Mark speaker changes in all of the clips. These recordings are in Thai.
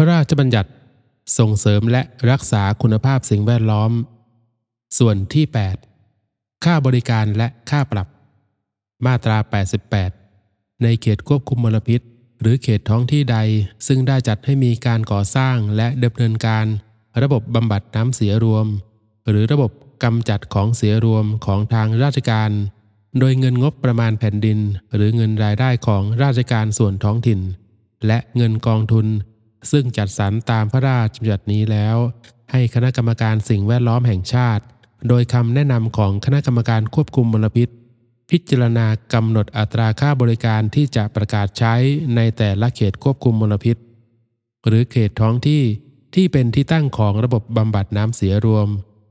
Speaker 1: พระราชบัญญัติส่งเสริมและรักษาคุณภาพสิ่งแวดล้อม ส่วนที่ 8 ค่าบริการและค่าปรับ มาตรา 88 ในเขตควบคุมมลพิษ หรือเขตท้องที่ใดซึ่งได้จัดให้มีการก่อสร้างและดำเนินการ ระบบบำบัดน้ำเสียรวม หรือระบบกำจัดของเสียรวมของทางราชการ โดยเงินงบประมาณแผ่นดิน หรือเงินรายได้ของราชการส่วนท้องถิ่น และเงินกองทุน ซึ่งจัดสรรตามพระราชบัญญัตินี้แล้ว ให้คณะกรรมการสิ่งแวดล้อมแห่งชาติ โดยคำแนะนำของคณะกรรมการควบคุมมลพิษ พิจารณากำหนดอัตราค่าบริการที่จะประกาศใช้ในแต่ละเขตควบคุมมลพิษ หรือเขตท้องที่ที่เป็นที่ตั้งของระบบบำบัดน้ำเสียรวม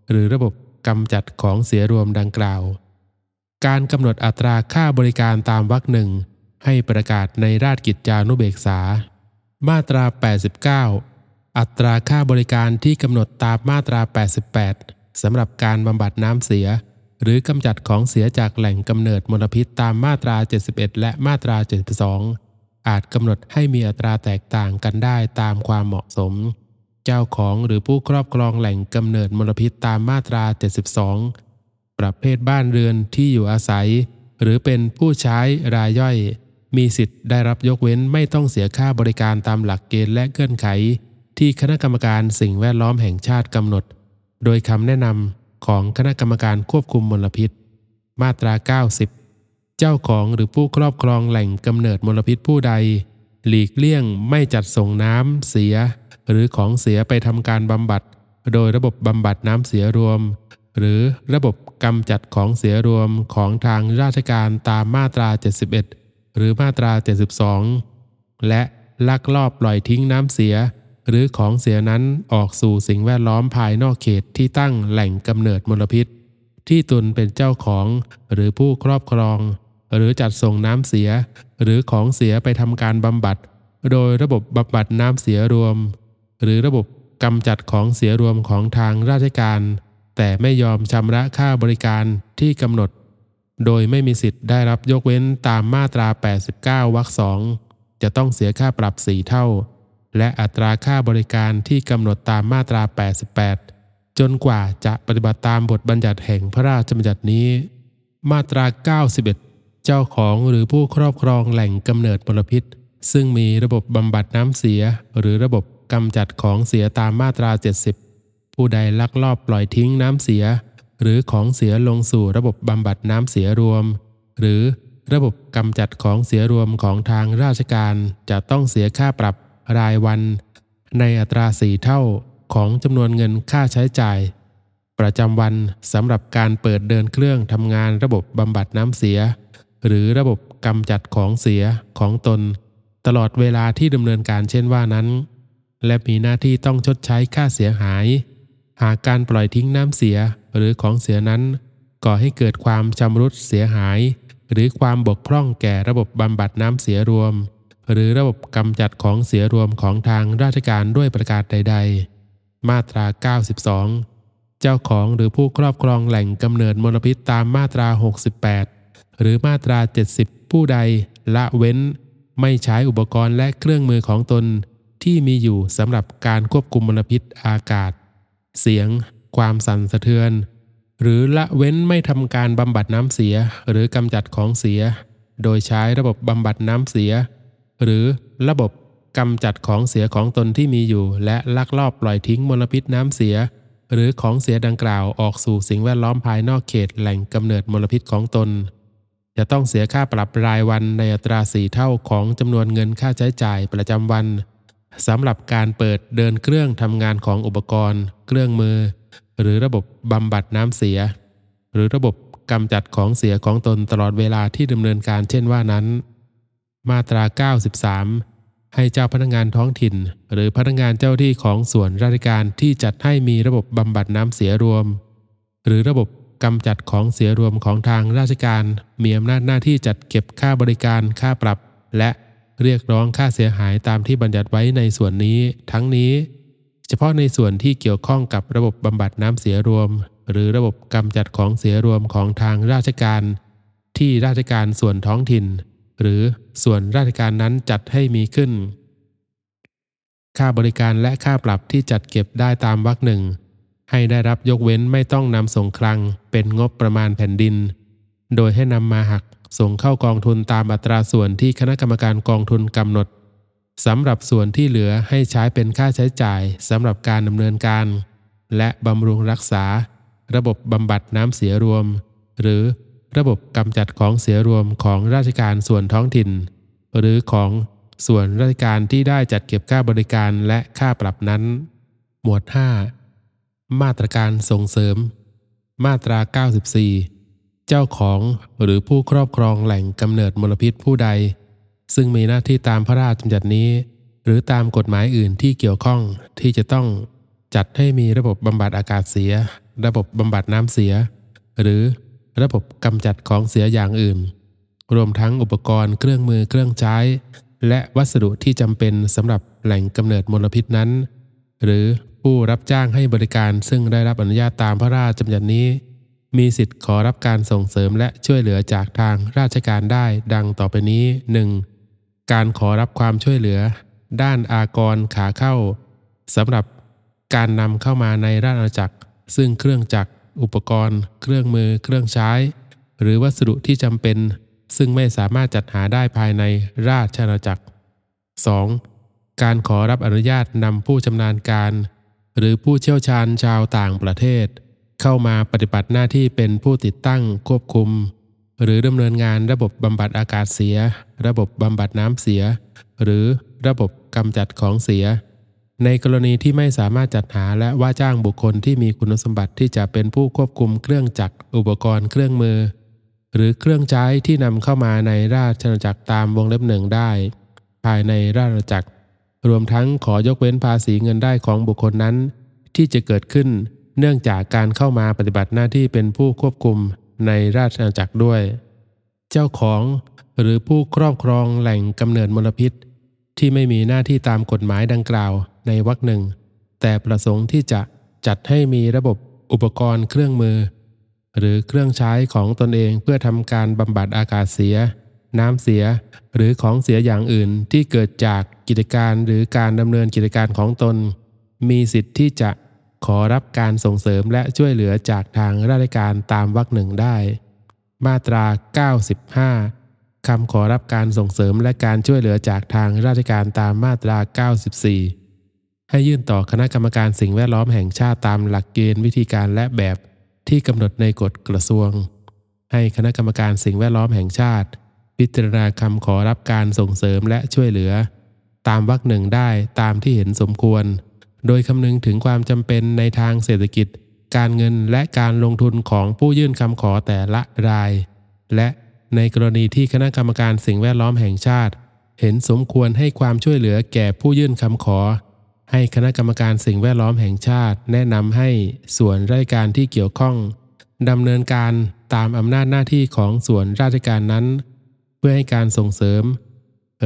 Speaker 1: หรือระบบกำจัดของเสียรวมดังกล่าว การกำหนดอัตราค่าบริการตามวรรคหนึ่งให้ประกาศในราชกิจจานุเบกษา มาตรา 89 อัตราค่าบริการที่กำหนดตามมาตรา 88 สำหรับการบำบัดน้ำเสีย หรือกำจัดของเสียจากแหล่งกำเนิดมลพิษตามมาตรา 71 และมาตรา 72 อาจกำหนดให้มีอัตราแตกต่างกันได้ตามความเหมาะสม เจ้าของหรือผู้ครอบครองแหล่งกำเนิดมลพิษตามมาตรา 72 ประเภทบ้านเรือนที่อยู่อาศัย หรือเป็นผู้ใช้รายย่อย มีสิทธิ์ได้รับยกเว้นไม่ต้องเสียค่าบริการตามหลักเกณฑ์และเงื่อนไข ที่คณะกรรมการสิ่งแวดล้อมแห่งชาติกำหนด โดยคำแนะนำของคณะกรรมการควบคุมมลพิษ มาตรา 90 เจ้าของหรือผู้ครอบครองแหล่งกำเนิดมลพิษผู้ใด หลีกเลี่ยงไม่จัดส่งน้ำเสีย หรือของเสียไปทำการบำบัด โดยระบบบำบัดน้ำเสียรวม หรือระบบกำจัดของเสียรวมของทางราชการตามมาตรา 71 หรือมาตรา 72 และลักลอบปล่อยทิ้งน้ำเสีย หรือของเสียนั้นออกสู่สิ่งแวดล้อมภายนอกเขตที่ตั้งแหล่งกำเนิดมลพิษ ที่ตนเป็นเจ้าของหรือผู้ครอบครอง หรือจัดส่งน้ำเสีย หรือของเสียไปทำการบำบัด โดยระบบบำบัดน้ำเสียรวม หรือระบบกำจัดของเสียรวมของทางราชการ แต่ไม่ยอมชำระค่าบริการที่กำหนด โดยไม่มีสิทธิ์ได้รับยกเว้นตามมาตรา 89 วรรคสองจะต้องเสียค่าปรับสี่เท่า และอัตราค่าบริการที่กำหนดตามมาตรา 88 จนกว่าจะปฏิบัติตามบทบัญญัติแห่งพระราชบัญญัตินี้ มาตรา 91 เจ้าของหรือผู้ครอบครองแหล่งกำเนิดมลพิษ ซึ่งมีระบบบำบัดน้ำเสีย หรือระบบกำจัดของเสียตามมาตรา 70 ผู้ใดลักลอบปล่อยทิ้งน้ำเสีย หรือของเสียลงสู่ระบบบำบัดน้ำเสียรวม หรือระบบกำจัดของเสียรวมของทางราชการจะต้องเสียค่าปรับรายวัน ในอัตราสี่เท่าของจำนวนเงินค่าใช้จ่าย ประจำวันสำหรับการเปิดเดินเครื่องทำงานระบบบำบัดน้ำเสีย หรือระบบกำจัดของเสียของตน ตลอดเวลาที่ดำเนินการเช่นว่านั้น และมีหน้าที่ต้องชดใช้ค่าเสียหาย หากการปล่อยทิ้งน้ำเสียหรือของเสียนั้น ก่อให้เกิดความชำรุดเสียหาย หรือความบกพร่องแก่ระบบบำบัดน้ำเสียรวม หรือระบบกำจัดของเสียรวมของทางราชการด้วยประการใด ๆ มาตรา 92 เจ้าของหรือผู้ครอบครองแหล่งกำเนิดมลพิษตามมาตรา 68 หรือมาตรา 70 ผู้ใดละเว้น ไม่ใช้อุปกรณ์และเครื่องมือของตนที่มีอยู่สำหรับการควบคุมมลพิษอากาศ เสียง ความสั่นสะเทือน หรือละเว้นไม่ทำการบำบัดน้ำเสียหรือกำจัดของเสีย โดยใช้ระบบบำบัดน้ำเสีย หรือระบบกำจัดของเสียของตนที่มีอยู่ และลักลอบปล่อยทิ้งมลพิษน้ำเสีย หรือของเสียดังกล่าวออกสู่สิ่งแวดล้อมภายนอกเขตแหล่งกำเนิดมลพิษของตน จะต้องเสียค่าปรับรายวันในอัตราสี่เท่าของจำนวนเงินค่าใช้จ่ายประจำวัน สำหรับการเปิดเดินเครื่องทำงานของอุปกรณ์ เครื่องมือ หรือระบบบำบัดน้ำเสีย หรือระบบกำจัดของเสียของตนตลอดเวลาที่ดำเนินการเช่นว่านั้น มาตรา 93 ให้เจ้าพนักงานท้องถิ่น หรือพนักงานเจ้าที่ของส่วนราชการที่จัดให้มีระบบบำบัดน้ำเสียรวม หรือระบบกำจัดของเสียรวมของทางราชการ มีอำนาจหน้าที่จัดเก็บค่าบริการค่าปรับ และ เรียกร้องค่าเสียหายตามที่บัญญัติไว้ในส่วนนี้ ทั้งนี้ เฉพาะในส่วนที่เกี่ยวข้องกับระบบบำบัดน้ำเสียรวม หรือระบบกำจัดของเสียรวมของทางราชการ ที่ราชการส่วนท้องถิ่น หรือส่วนราชการนั้นจัดให้มีขึ้น ค่าบริการและค่าปรับที่จัดเก็บได้ตามวรรคหนึ่งให้ได้รับยกเว้นไม่ต้องนำส่งคลังเป็นงบประมาณแผ่นดิน โดยให้นำมาหัก ส่งเข้ากองทุนตามอัตราส่วนที่คณะกรรมการกองทุนกำหนดสำหรับส่วนที่เหลือให้ใช้เป็นค่าใช้จ่ายสำหรับการดำเนินการ และบำรุงรักษา ระบบบำบัดน้ำเสียรวม หรือระบบกำจัดของเสียรวมของราชการส่วนท้องถิ่น หรือของส่วนราชการที่ได้จัดเก็บค่าบริการและค่าปรับนั้น หมวด 5 มาตรการส่งเสริม มาตรา 94 เจ้าของหรือผู้ครอบครองแหล่งกำเนิดมลพิษผู้ใด ซึ่งมีหน้าที่ตามพระราชบัญญัตินี้ หรือตามกฎหมายอื่นที่เกี่ยวข้องที่จะต้องจัดให้มีระบบบำบัดอากาศเสีย ระบบบำบัดน้ำเสีย หรือระบบกำจัดของเสียอย่างอื่น รวมทั้งอุปกรณ์เครื่องมือเครื่องใช้ และวัสดุที่จำเป็นสำหรับแหล่งกำเนิดมลพิษนั้น หรือผู้รับจ้างให้บริการซึ่งได้รับอนุญาตตามพระราชบัญญัตินี้ มีสิทธิ์ขอรับการส่งเสริมและช่วยเหลือจากทางราชการได้ดังต่อไปนี้ 1. การขอรับความช่วยเหลือ ด้านอากรขาเข้าสำหรับการนำเข้ามาในราชอาณาจักร ซึ่งเครื่องจักร อุปกรณ์ เครื่องมือ เครื่องใช้ หรือวัสดุที่จำเป็น ซึ่งไม่สามารถจัดหาได้ภายในราชอาณาจักร 2. การขอรับอนุญาตนำผู้ชำนาญการ หรือผู้เชี่ยวชาญชาวต่างประเทศ เข้ามาปฏิบัติหน้าที่เป็นผู้ติดตั้งควบคุม หรือดำเนินงานระบบบำบัดอากาศเสีย ระบบบำบัดน้ำเสีย หรือระบบกำจัดของเสีย ในกรณีที่ไม่สามารถจัดหาและว่าจ้างบุคคลที่มีคุณสมบัติที่จะเป็นผู้ควบคุมเครื่องจักรอุปกรณ์เครื่องมือ หรือเครื่องใช้ที่นำเข้ามาในราชอาณาจักรตามวงเล็บหนึ่งได้ ภายในราชอาณาจักร รวมทั้งขอยกเว้นภาษีเงินได้ของบุคคลนั้น ที่จะเกิดขึ้น เนื่องจากการเข้ามาปฏิบัติหน้าที่เป็นผู้ควบคุมในราชอาณาจักรด้วย เจ้าของหรือผู้ครอบครองแหล่งกำเนิดมลพิษ ที่ไม่มีหน้าที่ตามกฎหมายดังกล่าวในวรรคหนึ่ง แต่ประสงค์ที่จะจัดให้มีระบบอุปกรณ์เครื่องมือ หรือเครื่องใช้ของตนเองเพื่อทำการบำบัดอากาศเสีย น้ำเสีย หรือของเสียอย่างอื่นที่เกิดจากกิจการหรือการดำเนินกิจการของตน มีสิทธิ์ที่จะ ขอรับการส่งเสริมและช่วยเหลือจากทางราชการตามวรรคหนึ่งได้ มาตรา 95 คำขอรับการส่งเสริมและการช่วยเหลือจากทางราชการตามมาตรา 94 ให้ยื่นต่อคณะกรรมการสิ่งแวดล้อมแห่งชาติตามหลักเกณฑ์วิธีการและแบบที่กำหนดในกฎกระทรวง ให้คณะกรรมการสิ่งแวดล้อมแห่งชาติ พิจารณาคำขอรับการส่งเสริมและช่วยเหลือ ตามวรรคหนึ่งได้ตามที่เห็นสมควร โดยคำนึงถึงความจำเป็นในทางเศรษฐกิจ การเงินและการลงทุนของผู้ยื่นคำขอแต่ละราย และในกรณีที่คณะกรรมการสิ่งแวดล้อมแห่งชาติ เห็นสมควรให้ความช่วยเหลือแก่ผู้ยื่นคำขอ ให้คณะกรรมการสิ่งแวดล้อมแห่งชาติ แนะนำให้ส่วนราชการที่เกี่ยวข้องดำเนินการตามอำนาจหน้าที่ของส่วนราชการนั้น เพื่อให้การส่งเสริม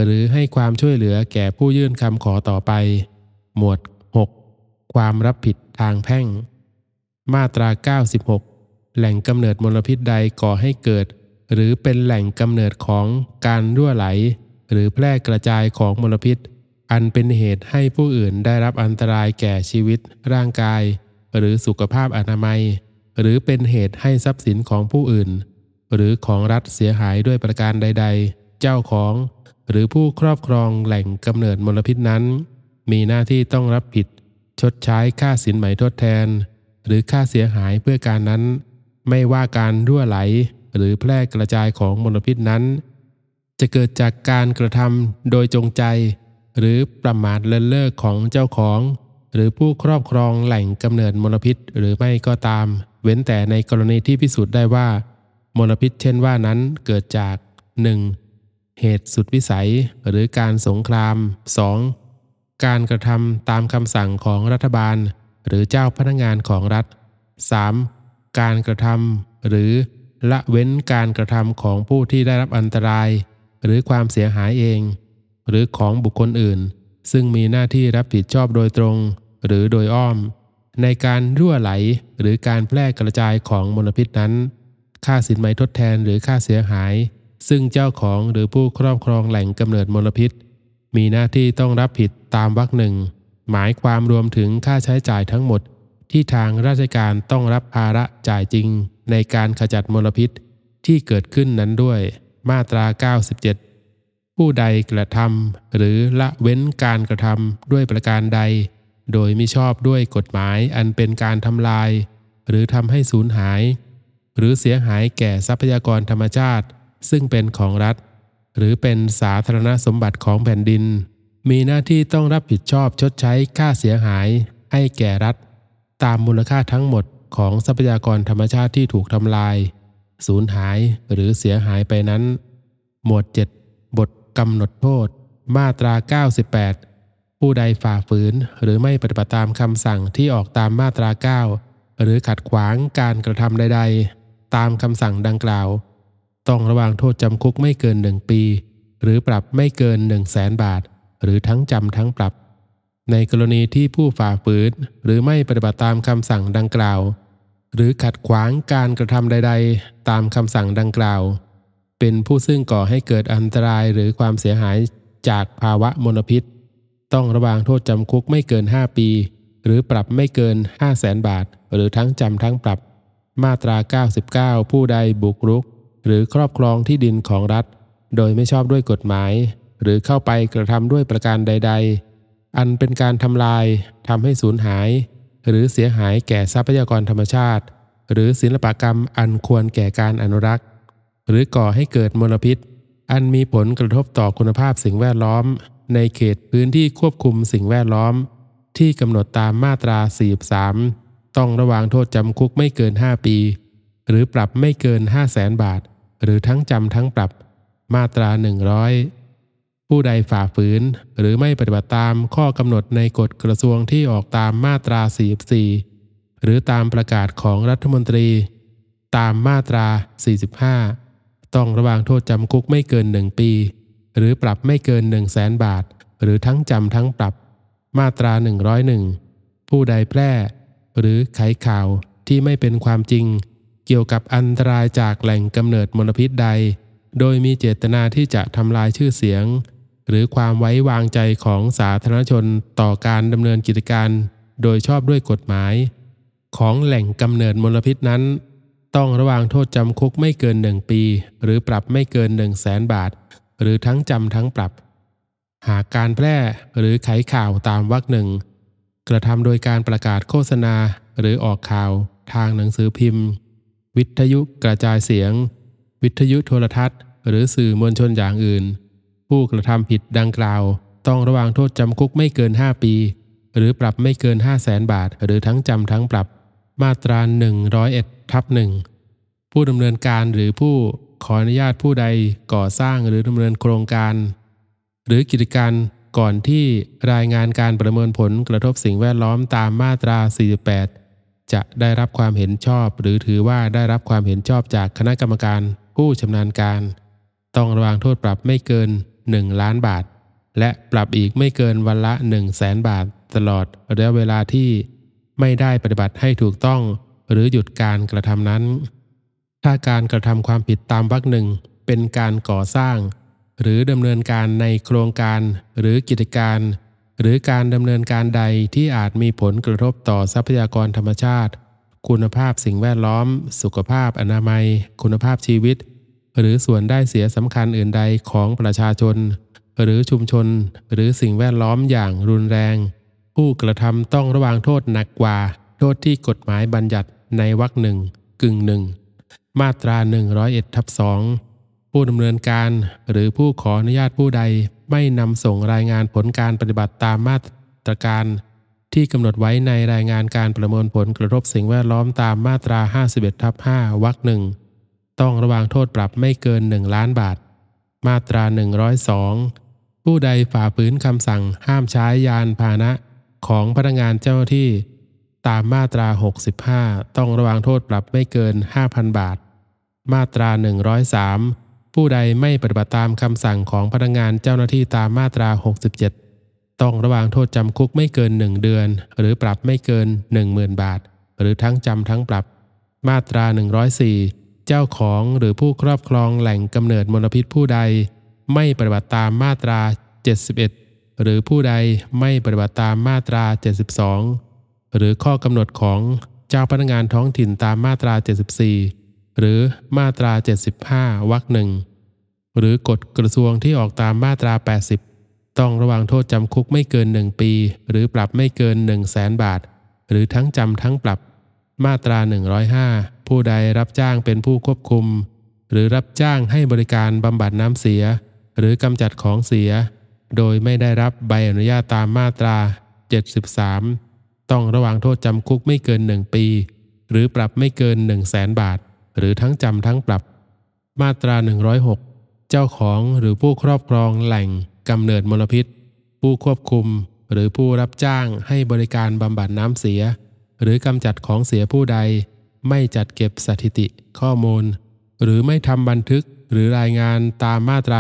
Speaker 1: หรือให้ความช่วยเหลือแก่ผู้ยื่นคำขอต่อไป หมวด ความรับผิดทางแพ่ง มาตรา 96 แหล่งกำเนิดมลพิษใดก่อให้เกิด หรือเป็นแหล่งกำเนิดของการรั่วไหล หรือแพร่กระจายของมลพิษ อันเป็นเหตุให้ผู้อื่นได้รับอันตรายแก่ชีวิต ร่างกาย หรือสุขภาพอนามัย หรือเป็นเหตุให้ทรัพย์สินของผู้อื่น หรือของรัฐเสียหายด้วยประการใด ๆ เจ้าของหรือผู้ครอบครองแหล่งกำเนิดมลพิษนั้น มีหน้าที่ต้องรับผิด ชดใช้ค่าสินไหมทดแทน หรือค่าเสียหายเพื่อการนั้น ไม่ว่าการรั่วไหลหรือแพร่กระจายของมลพิษนั้น จะเกิดจากการกระทำโดยจงใจ หรือประมาทเลินเล่อของเจ้าของ หรือผู้ครอบครองแหล่งกำเนิดมลพิษหรือไม่ก็ตาม เว้นแต่ในกรณีที่พิสูจน์ได้ว่า มลพิษเช่นว่านั้นเกิดจาก 1. เหตุสุดวิสัยหรือการสงคราม 2. การกระทำตามคำสั่งของรัฐบาล หรือเจ้าพนักงานของรัฐ 3. การกระทำหรือละเว้นการกระทำของผู้ที่ได้รับอันตราย หรือความเสียหายเอง หรือของบุคคลอื่น ซึ่งมีหน้าที่รับผิดชอบโดยตรง หรือโดยอ้อม ในการรั่วไหลหรือการแพร่กระจายของมลพิษนั้น ค่าสินไหมทดแทนหรือค่าเสียหาย ซึ่งเจ้าของหรือผู้ครอบครองแหล่งกำเนิดมลพิษ มีหน้าที่ต้องรับผิดตามวรรคหนึ่ง หมายความรวมถึงค่าใช้จ่ายทั้งหมด ที่ทางราชการต้องรับภาระจ่ายจริง ในการขจัดมลพิษที่เกิดขึ้นนั้นด้วย มาตรา 97 ผู้ใดกระทำหรือละเว้นการกระทำด้วยประการใด โดยมิชอบด้วยกฎหมายอันเป็นการทำลาย หรือทำให้สูญหาย หรือเสียหายแก่ทรัพยากรธรรมชาติ ซึ่งเป็นของรัฐ หรือเป็นสาธารณสมบัติของแผ่นดิน มีหน้าที่ต้องรับผิดชอบชดใช้ค่าเสียหาย ให้แก่รัฐ ตามมูลค่าทั้งหมดของทรัพยากรธรรมชาติที่ถูกทำลาย สูญหายหรือเสียหายไปนั้น หมวด 7 บทกำหนดโทษ มาตรา 98 ผู้ใดฝ่าฝืนหรือไม่ปฏิบัติตามคำสั่งที่ออกตามมาตรา 9 หรือขัดขวางการกระทำใด ๆ ตามคำสั่งดังกล่าว ต้องระวางโทษจำคุกไม่เกินหนึ่งปี หรือปรับไม่เกิน1 0 0 0 0แสนบาท หรือทั้งจำทั้งปรับ ในกรณีที่ผู้ฝ่าฝืนหรือไม่ปฏิบัติตามคำสั่งดังกล่าว หรือขัดขวางการกระทำใด ๆ ตามคำสั่งดังกล่าว เป็นผู้ซึ่งก่อให้เกิดอันตรายหรือความเสียหายจากภาวะมลพิษ ต้องระวางโทษจำคุกไม่เกิน 5 ปี หรือปรับไม่เกิน 5 0 0แสนบาท หรือทั้งจำทั้งปรับ มาตรา 99 ผู้ใดบุกรุก หรือครอบครองที่ดินของรัฐ โดยไม่ชอบด้วยกฎหมาย หรือเข้าไปกระทำด้วยประการใด ๆ อันเป็นการทำลายทำให้สูญหาย หรือเสียหายแก่ทรัพยากรธรรมชาติ หรือศิลปกรรมอันควรแก่การอนุรักษ์ หรือก่อให้เกิดมลพิษ อันมีผลกระทบต่อคุณภาพสิ่งแวดล้อม ในเขตพื้นที่ควบคุมสิ่งแวดล้อม ที่กำหนดตามมาตรา 43 ต้องระวางโทษจำคุกไม่เกิน 5 ปี หรือปรับไม่เกิน 5 0 0แสนบาท หรือทั้งจำทั้งปรับ มาตรา 100 ผู้ใดฝ่าฝืน หรือไม่ปฏิบัติตามข้อกำหนดในกฎกระทรวงที่ออกตามมาตรา 44 หรือตามประกาศของรัฐมนตรี ตามมาตรา 45 ต้องระวางโทษจำคุกไม่เกิน 1 ปี หรือปรับไม่เกิน 1 0 0 0 0แสนบาท หรือทั้งจำทั้งปรับ มาตรา 101 ผู้ใดแพร่ หรือไขข่าวที่ไม่เป็นความจริง กี่ยวกับอันตรายจากแหล่งกำเนิดมลพิษใด โดยมีเจตนาที่จะทำลายชื่อเสียง หรือความไว้วางใจของสาธารณชนต่อการดำเนินกิจการ โดยชอบด้วยกฎหมาย ของแหล่งกำเนิดมลพิษนั้น ต้องระวางโทษจำคุกไม่เกินหนึ่งปี หรือปรับไม่เกิน1 0 0 0 0แสนบาท หรือทั้งจำทั้งปรับ หากการแพร่หรือไขข่าวตามวรรคหนึ่งกระทำโดยการประกาศโฆษณาหรือออกข่าวทางหนังสือพิมพ์ วิทยุกระจายเสียง วิทยุโทรทัศน์ หรือสื่อมวลชนอย่างอื่น ผู้กระทำผิดดังกล่าว ต้องระวางโทษจำคุกไม่เกิน 5 ปี หรือปรับไม่เกิน 5 0 0แสนบาท หรือทั้งจำทั้งปรับ มาตรา 101ทับหนึ่งผู้ดำเนินการหรือผู้ขออนุญาตผู้ใดก่อสร้างหรือดำเนินโครงการ หรือกิจการก่อนที่รายงานการประเมินผลกระทบสิ่งแวดล้อมตามมาตรา 48 จะได้รับความเห็นชอบ หรือถือว่าได้รับความเห็นชอบจากคณะกรรมการ ผู้ชำนาญการ ต้องระวางโทษปรับไม่เกิน 1 ล้านบาท และปรับอีกไม่เกินวันละ 1 0 0 0 0แสนบาท ตลอดระยะเวลาที่ไม่ได้ปฏิบัติให้ถูกต้อง หรือหยุดการกระทำนั้น ถ้าการกระทำความผิดตามวรรคหนึ่งเป็นการก่อสร้าง หรือดำเนินการในโครงการหรือกิจการ หรือการดำเนินการใดที่อาจมีผลกระทบต่อทรัพยากรธรรมชาติ คุณภาพสิ่งแวดล้อม สุขภาพอนามัย คุณภาพชีวิต หรือส่วนได้เสียสำคัญอื่นใดของประชาชน หรือชุมชน หรือสิ่งแวดล้อมอย่างรุนแรง ผู้กระทำต้องระวางโทษหนักกว่า โทษที่กฎหมายบัญญัติในวรรคหนึ่งกึ่งหนึ่งมาตรา 101ทับสองผู้ดำเนินการหรือผู้ขออนุญาตผู้ใด ไม่นำส่งรายงานผลการปฏิบัติตามมาตรการ ที่กำหนดไว้ในรายงานการประเมินผลกระทบสิ่งแวดล้อมตามมาตรา 51ทับ5วรรคหนึ่งต้องระวางโทษปรับไม่เกิน 1 ล้านบาท มาตรา 102 ผู้ใดฝ่าฝืนคำสั่งห้ามใช้ยานพาหนะ ของพนักงานเจ้าหน้าที่ ตามมาตรา 65 ต้องระวางโทษปรับไม่เกิน 5,000 บาท มาตรา 103 ผู้ใดไม่ปฏิบัติตามคำสั่งของพนักงานเจ้าหน้าที่ตามมาตรา 67 ต้องระวางโทษจำคุกไม่เกิน 1 เดือน หรือปรับไม่เกิน 10,000 บาท หรือทั้งจำทั้งปรับ มาตรา 104 เจ้าของหรือผู้ครอบครองแหล่งกำเนิดมลพิษผู้ใด ไม่ปฏิบัติตามมาตรา 71 หรือผู้ใดไม่ปฏิบัติตามมาตรา 72 หรือข้อกำหนดของเจ้าพนักงานท้องถิ่นตามมาตรา 74 หรือมาตรา 75 วรรคหนึ่งหรือกฎกระทรวงที่ออกตามมาตรา 80 ต้องระวังโทษจำคุกไม่เกิน 1 ปี หรือปรับไม่เกิน 1 0 0 0 0แสนบาท หรือทั้งจำทั้งปรับ มาตรา 105 ผู้ใดรับจ้างเป็นผู้ควบคุม หรือรับจ้างให้บริการบำบัดน้ำเสีย หรือกำจัดของเสีย โดยไม่ได้รับใบอนุญาตตามมาตรา 73 ต้องระวังโทษจำคุกไม่เกิน 1 ปี หรือปรับไม่เกิน 1 0 0 0 0แสนบาท หรือทั้งจำทั้งปรับ มาตรา 106 เจ้าของหรือผู้ครอบครองแหล่งกำเนิดมลพิษ ผู้ควบคุมหรือผู้รับจ้างให้บริการบำบัดน้ำเสีย หรือกำจัดของเสียผู้ใด ไม่จัดเก็บสถิติข้อมูล หรือไม่ทำบันทึกหรือรายงานตามมาตรา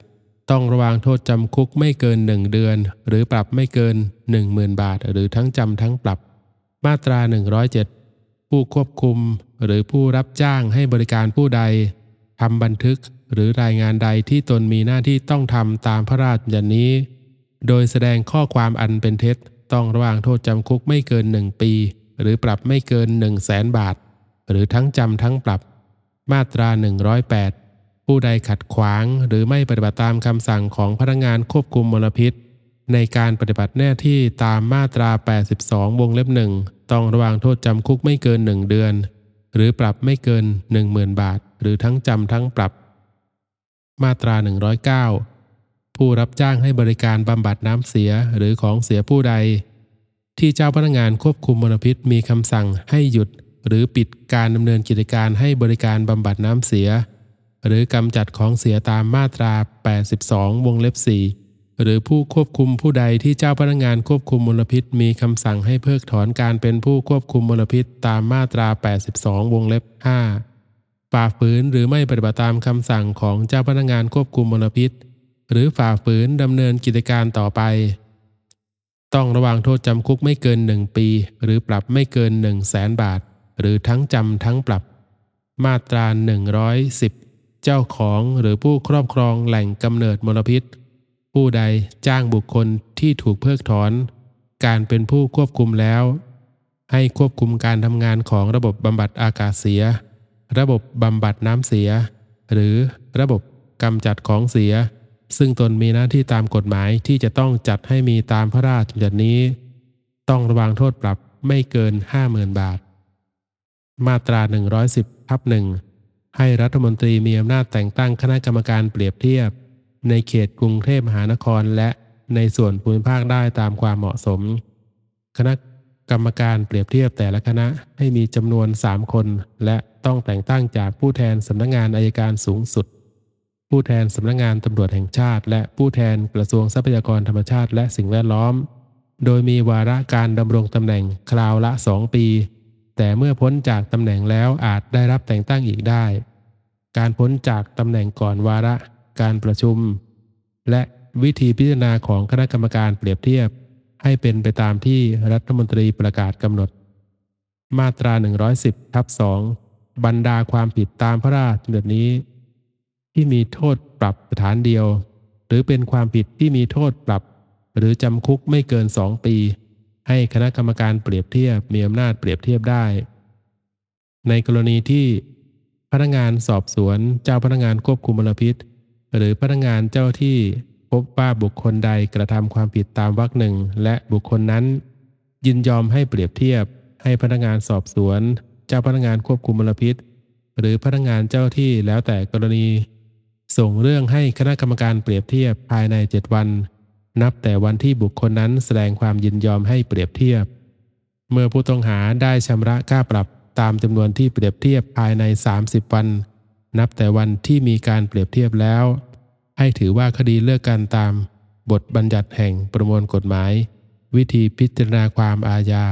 Speaker 1: 80 ต้องระวางโทษจำคุกไม่เกิน 1 เดือน หรือปรับไม่เกิน 10,000 บาท หรือทั้งจำทั้งปรับ มาตรา 107 ผู้ควบคุมหรือผู้รับจ้างให้บริการผู้ใดทำบันทึกหรือรายงานใดที่ตนมีหน้าที่ต้องทำตามพระราชบัญญัตินี้ โดยแสดงข้อความอันเป็นเท็จ ต้องระวางโทษจำคุกไม่เกิน1ปี หรือปรับไม่เกิน1 0 0 0 0แสนบาท หรือทั้งจำทั้งปรับ มาตรา 108 ผู้ใดขัดขวางหรือไม่ปฏิบัติตามคำสั่งของพนักงานควบคุมมลพิษ ในการปฏิบัติหน้าที่ตามมาตรา 82 วงเล็บหนึ่งต้องระวางโทษจำคุกไม่เกิน 1 เดือน หรือปรับไม่เกิน 10,000 บาท หรือทั้งจำทั้งปรับ มาตรา 109 ผู้รับจ้างให้บริการบำบัดน้ำเสียหรือของเสียผู้ใด ที่เจ้าพนักงานควบคุมมลพิษมีคำสั่งให้หยุด หรือปิดการดำเนินกิจการให้บริการบำบัดน้ำเสีย หรือกำจัดของเสียตามมาตรา 82 วงเล็บ4 หรือผู้ควบคุมผู้ใดที่เจ้าพนักงานควบคุมมลพิษ มีคำสั่งให้เพิกถอนการเป็นผู้ควบคุมมลพิษตามมาตรา 82 วงเล็บ 5 ฝ่าฝืนหรือไม่ปฏิบัติตามคำสั่งของเจ้าพนักงานควบคุมมลพิษ หรือฝ่าฝืนดำเนินกิจการต่อไป ต้องระวังโทษจำคุกไม่เกิน 1 ปี หรือปรับไม่เกิน 1 0 0 0 0แสนบาท หรือทั้งจำทั้งปรับ มาตรา 110 เจ้าของหรือผู้ครอบครองแหล่งกำเนิดมลพิษ ผู้ใดจ้างบุคคลที่ถูกเพิกถอน การเป็นผู้ควบคุมแล้ว ให้ควบคุมการทำงานของระบบบำบัดอากาศเสีย ระบบบำบัดน้ำเสีย หรือระบบกำจัดของเสีย ซึ่งตนมีหน้าที่ตามกฎหมายที่จะต้องจัดให้มีตามพระราชบัญญัตินี้ ต้องระวังโทษปรับไม่เกิน 50,000 บาท มาตรา 110ทับหนึ่งให้รัฐมนตรีมีอำนาจแต่งตั้งคณะกรรมการเปรียบเทียบ ในเขตกรุงเทพมหานครและในส่วนภูมิภาคได้ตามความเหมาะสม คณะกรรมการเปรียบเทียบแต่ละคณะให้มีจำนวน 3 คน และต้องแต่งตั้งจากผู้แทนสำนักงานอายการสูงสุด ผู้แทนสำนักงานตำรวจแห่งชาติ และผู้แทนกระทรวงทรัพยากรธรรมชาติและสิ่งแวดล้อม โดยมีวาระการดำรงตำแหน่งคราวละ 2 ปี แต่เมื่อพ้นจากตำแหน่งแล้วอาจได้รับแต่งตั้งอีกได้ การพ้นจากตำแหน่งก่อนวาระ การประชุม และวิธีพิจารณาของคณะกรรมการเปรียบเทียบ ให้เป็นไปตามที่รัฐมนตรีประกาศกำหนด มาตรา 110ทับ2บรรดาความผิดตามพระราชบัญญัตินี้ ที่มีโทษปรับสถานเดียว หรือเป็นความผิดที่มีโทษปรับ หรือจำคุกไม่เกิน 2 ปี ให้คณะกรรมการเปรียบเทียบมีอำนาจเปรียบเทียบได้ ในกรณีที่พนักงานสอบสวนเจ้าพนักงานควบคุมมลพิษ หรือพนักงานเจ้าที่พบว่าบุคคลใดกระทำความผิดตามวรรคหนึ่ง และบุคคลนั้น ยินยอมให้เปรียบเทียบ ให้พนักงานสอบสวน เจ้าพนักงานควบคุมมลพิษ หรือพนักงานเจ้าที่แล้วแต่กรณี ส่งเรื่องให้คณะกรรมการเปรียบเทียบภายใน 7 วัน นับแต่วันที่บุคคลนั้นแสดงความยินยอมให้เปรียบเทียบ เมื่อผู้ต้องหาได้ชำระค่าปรับตามจำนวนที่เปรียบเทียบภายใน 30 วัน นับแต่วันที่มีการเปรียบเทียบแล้ว ให้ถือว่าคดีเลิกกันตาม บทบัญญัติแห่งประมวลกฎหมาย วิธีพิจารณาความอาญา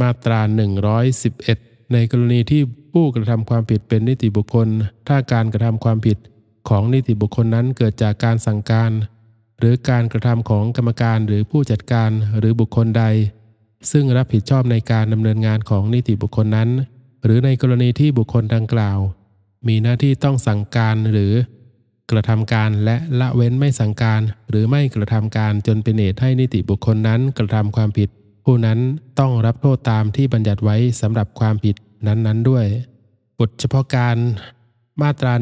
Speaker 1: มาตรา 111 ในกรณีที่ผู้กระทำความผิดเป็นนิติบุคคล ถ้าการกระทำความผิดของนิติบุคคลนั้นเกิดจากการสั่งการ หรือการกระทำของกรรมการหรือผู้จัดการหรือบุคคลใด ซึ่งรับผิดชอบในการดำเนินงานของนิติบุคคลนั้น หรือในกรณีที่บุคคลดังกล่าว มีหน้าที่ต้องสั่งการหรือกระทำการและละเว้นไม่สั่งการ หรือไม่กระทำการจนเป็นเหตุให้นิติบุคคลนั้นกระทำความผิด ผู้นั้นต้องรับโทษตามที่บัญญัติไว้สำหรับความผิดนั้นๆด้วยบทเฉพาะการมาตรา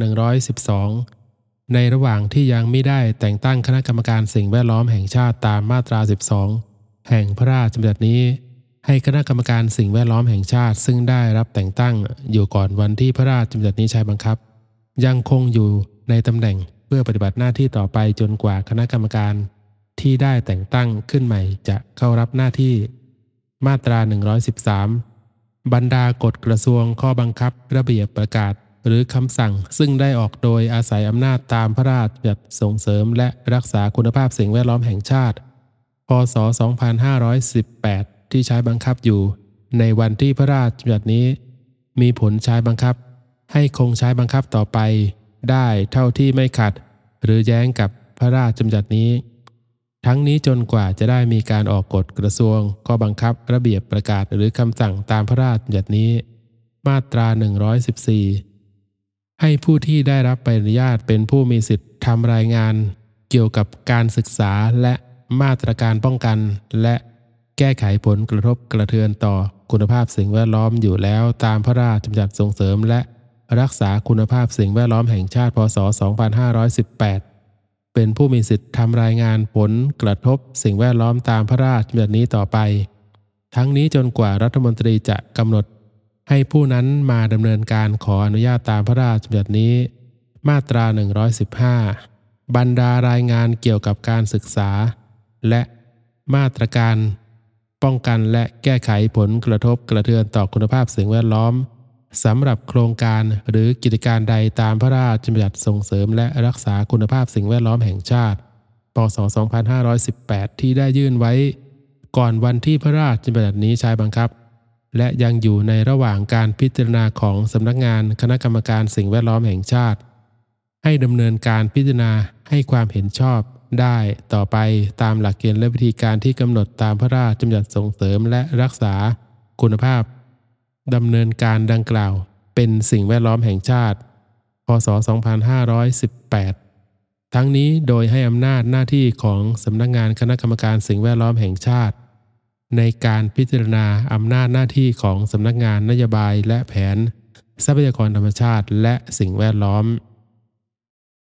Speaker 1: 112 ในระหว่างที่ยังไม่ได้แต่งตั้งคณะกรรมการสิ่งแวดล้อมแห่งชาติตามมาตรา 12 แห่งพระราชบัญญัตินี้ ให้คณะกรรมการสิ่งแวดล้อมแห่งชาติ ซึ่งได้รับแต่งตั้งอยู่ก่อนวันที่พระราชบัญญัตินี้ใช้บังคับ ยังคงอยู่ในตำแหน่งเพื่อปฏิบัติหน้าที่ต่อไปจนกว่าคณะกรรมการที่ได้แต่งตั้งขึ้นใหม่จะเข้ารับหน้าที่ มาตรา 113 บรรดากฎกระทรวงข้อบังคับ ระเบียบประกาศหรือคำสั่งซึ่งได้ออกโดยอาศัยอำนาจตามพระราชบัญญัติส่งเสริมและรักษาคุณภาพสิ่งแวดล้อมแห่งชาติ พศ 2518 ที่ใช้บังคับอยู่ ในวันที่พระราชบัญญัตินี้ มีผลใช้บังคับ ให้คงใช้บังคับต่อไป ได้เท่าที่ไม่ขัด หรือแย้งกับพระราชบัญญัตินี้ ทั้งนี้จนกว่าจะได้มีการออกกฎกระทรวงข้อบังคับระเบียบประกาศหรือคำสั่งตามพระราชบัญญัตินี้ มาตรา 114 ให้ผู้ที่ได้รับใบอนุญาตเป็นผู้มีสิทธิ์ทำรายงาน เกี่ยวกับการศึกษาและมาตรการป้องกัน และ แก้ไขผลกระทบกระเทือนต่อคุณภาพสิ่งแวดล้อมอยู่แล้วตามพระราชบัญญัติส่งเสริมและรักษาคุณภาพสิ่งแวดล้อมแห่งชาติพศ 2518 เป็นผู้มีสิทธิ์ทำรายงานผลกระทบสิ่งแวดล้อมตามพระราชบัญญัตินี้ต่อไป ทั้งนี้จนกว่ารัฐมนตรีจะกำหนด ให้ผู้นั้นมาดำเนินการขออนุญาตตามพระราชบัญญัตินี้ มาตรา 115 บรรดารายงานเกี่ยวกับการศึกษา และมาตรการ ป้องกันและแก้ไขผลกระทบกระเทือนต่อคุณภาพสิ่งแวดล้อมสำหรับโครงการหรือกิจการใดตามพระราชบัญญัติส่งเสริมและรักษาคุณภาพสิ่งแวดล้อมแห่งชาติ พศ 2518 ที่ได้ยื่นไว้ ก่อนวันที่พระราชบัญญัตินี้ใช้บังคับ และยังอยู่ในระหว่างการพิจารณาของสำนักงานคณะกรรมการสิ่งแวดล้อมแห่งชาติ ให้ดำเนินการพิจารณาให้ความเห็นชอบ ได้ต่อไปตามหลักเกณฑ์และวิธีการที่กำหนดตามพระราชบัญญัติส่งเสริมและรักษาคุณภาพดำเนินการดังกล่าว เป็นสิ่งแวดล้อมแห่งชาติ พศ 2518 ทั้งนี้โดยให้อำนาจหน้าที่ของสำนักงงานคณะกรรมการสิ่งแวดล้อมแห่งชาติ ในการพิจารณาอำนาจหน้าที่ของสำนักงานนโยบายและแผน ทรัพยากรธรรมชาติและสิ่งแวดล้อม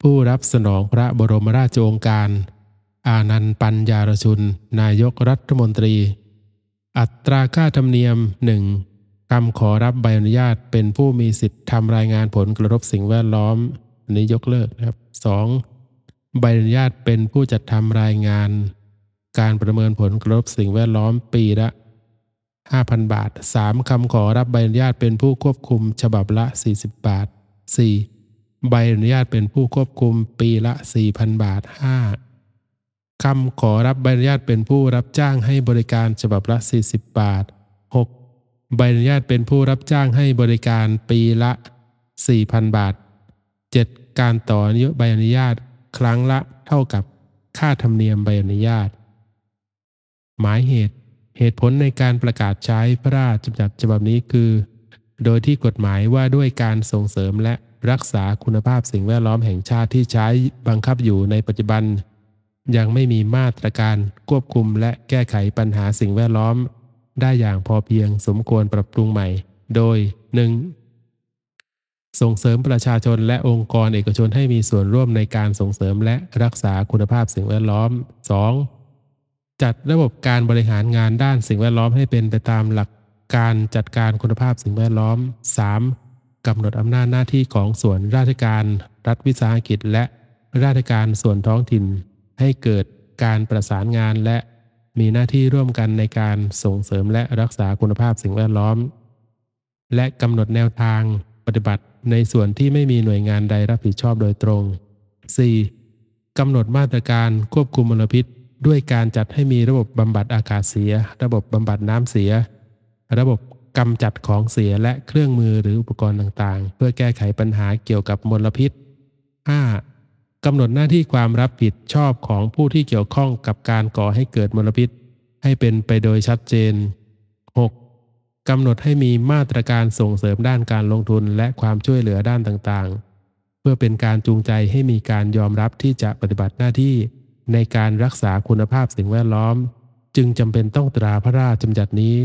Speaker 1: ผู้รับสนองพระบรมราชโองการ อานันต์ปัญญารชุน นายกรัฐมนตรี อัตราค่าธรรมเนียมหนึ่งคำขอรับใบอนุญาตเป็นผู้มีสิทธิ์ทำรายงานผลกระทบสิ่งแวดล้อม อันนี้ยกเลิกนะครับ 2. ใบอนุญาตเป็นผู้จัดทำรายงาน การประเมินผลกระทบสิ่งแวดล้อมปีละ5,000 บาท 3. คำขอรับใบอนุญาตเป็นผู้ควบคุมฉบับละ 40 บาท 4. ใบอนุญาตเป็นผู้ควบคุมปีละ 4,000 บาท 5. คำขอรับใบอนุญาตเป็นผู้รับจ้างให้บริการฉบับละ 40 บาท 6. ใบอนุญาตเป็นผู้รับจ้างให้บริการปีละ 4,000 บาท 7. การต่ออายุใบอนุญาตครั้งละเท่ากับค่าธรรมเนียมใบอนุญาต หมายเหตุ เหตุผลในการประกาศใช้พระราชบัญญัติฉบับนี้คือ โดยที่กฎหมายว่าด้วยการส่งเสริมและ รักษาคุณภาพสิ่งแวดล้อมแห่งชาติที่ใช้บังคับอยู่ในปัจจุบัน ยังไม่มีมาตรการควบคุมและแก้ไขปัญหาสิ่งแวดล้อม ได้อย่างพอเพียงสมควรปรับปรุงใหม่ โดย 1. ส่งเสริมประชาชนและองค์กรเอกชนให้มีส่วนร่วมในการส่งเสริมและรักษาคุณภาพสิ่งแวดล้อม 2. จัดระบบการบริหารงานด้านสิ่งแวดล้อมให้เป็นไปตามหลักการจัดการคุณภาพสิ่งแวดล้อม 3. กำหนดอำนาจหน้าที่ของส่วนราชการรัฐวิสาหกิจ และราชการส่วนท้องถิ่น ให้เกิดการประสานงานและมีหน้าที่ร่วมกันในการส่งเสริมและรักษาคุณภาพสิ่งแวดล้อม และกำหนดแนวทางปฏิบัติในส่วนที่ไม่มีหน่วยงานใดรับผิดชอบโดยตรง 4. กำหนดมาตรการควบคุมมลพิษ ด้วยการจัดให้มีระบบบำบัดอากาศเสีย ระบบบำบัดน้ำเสีย ระบบ กำจัดของเสียและเครื่องมือหรืออุปกรณ์ต่างๆ เพื่อแก้ไขปัญหาเกี่ยวกับมลพิษ 5. กำหนดหน้าที่ความรับผิดชอบของผู้ที่เกี่ยวข้องกับการก่อให้เกิดมลพิษ ให้เป็นไปโดยชัดเจน 6. กำหนดให้มีมาตรการส่งเสริมด้านการลงทุนและความช่วยเหลือด้านต่างๆ เพื่อเป็นการจูงใจให้มีการยอมรับที่จะปฏิบัติหน้าที่ ในการรักษาคุณภาพสิ่งแวดล้อม จึงจำเป็นต้องตราพระราชบัญญัตินี้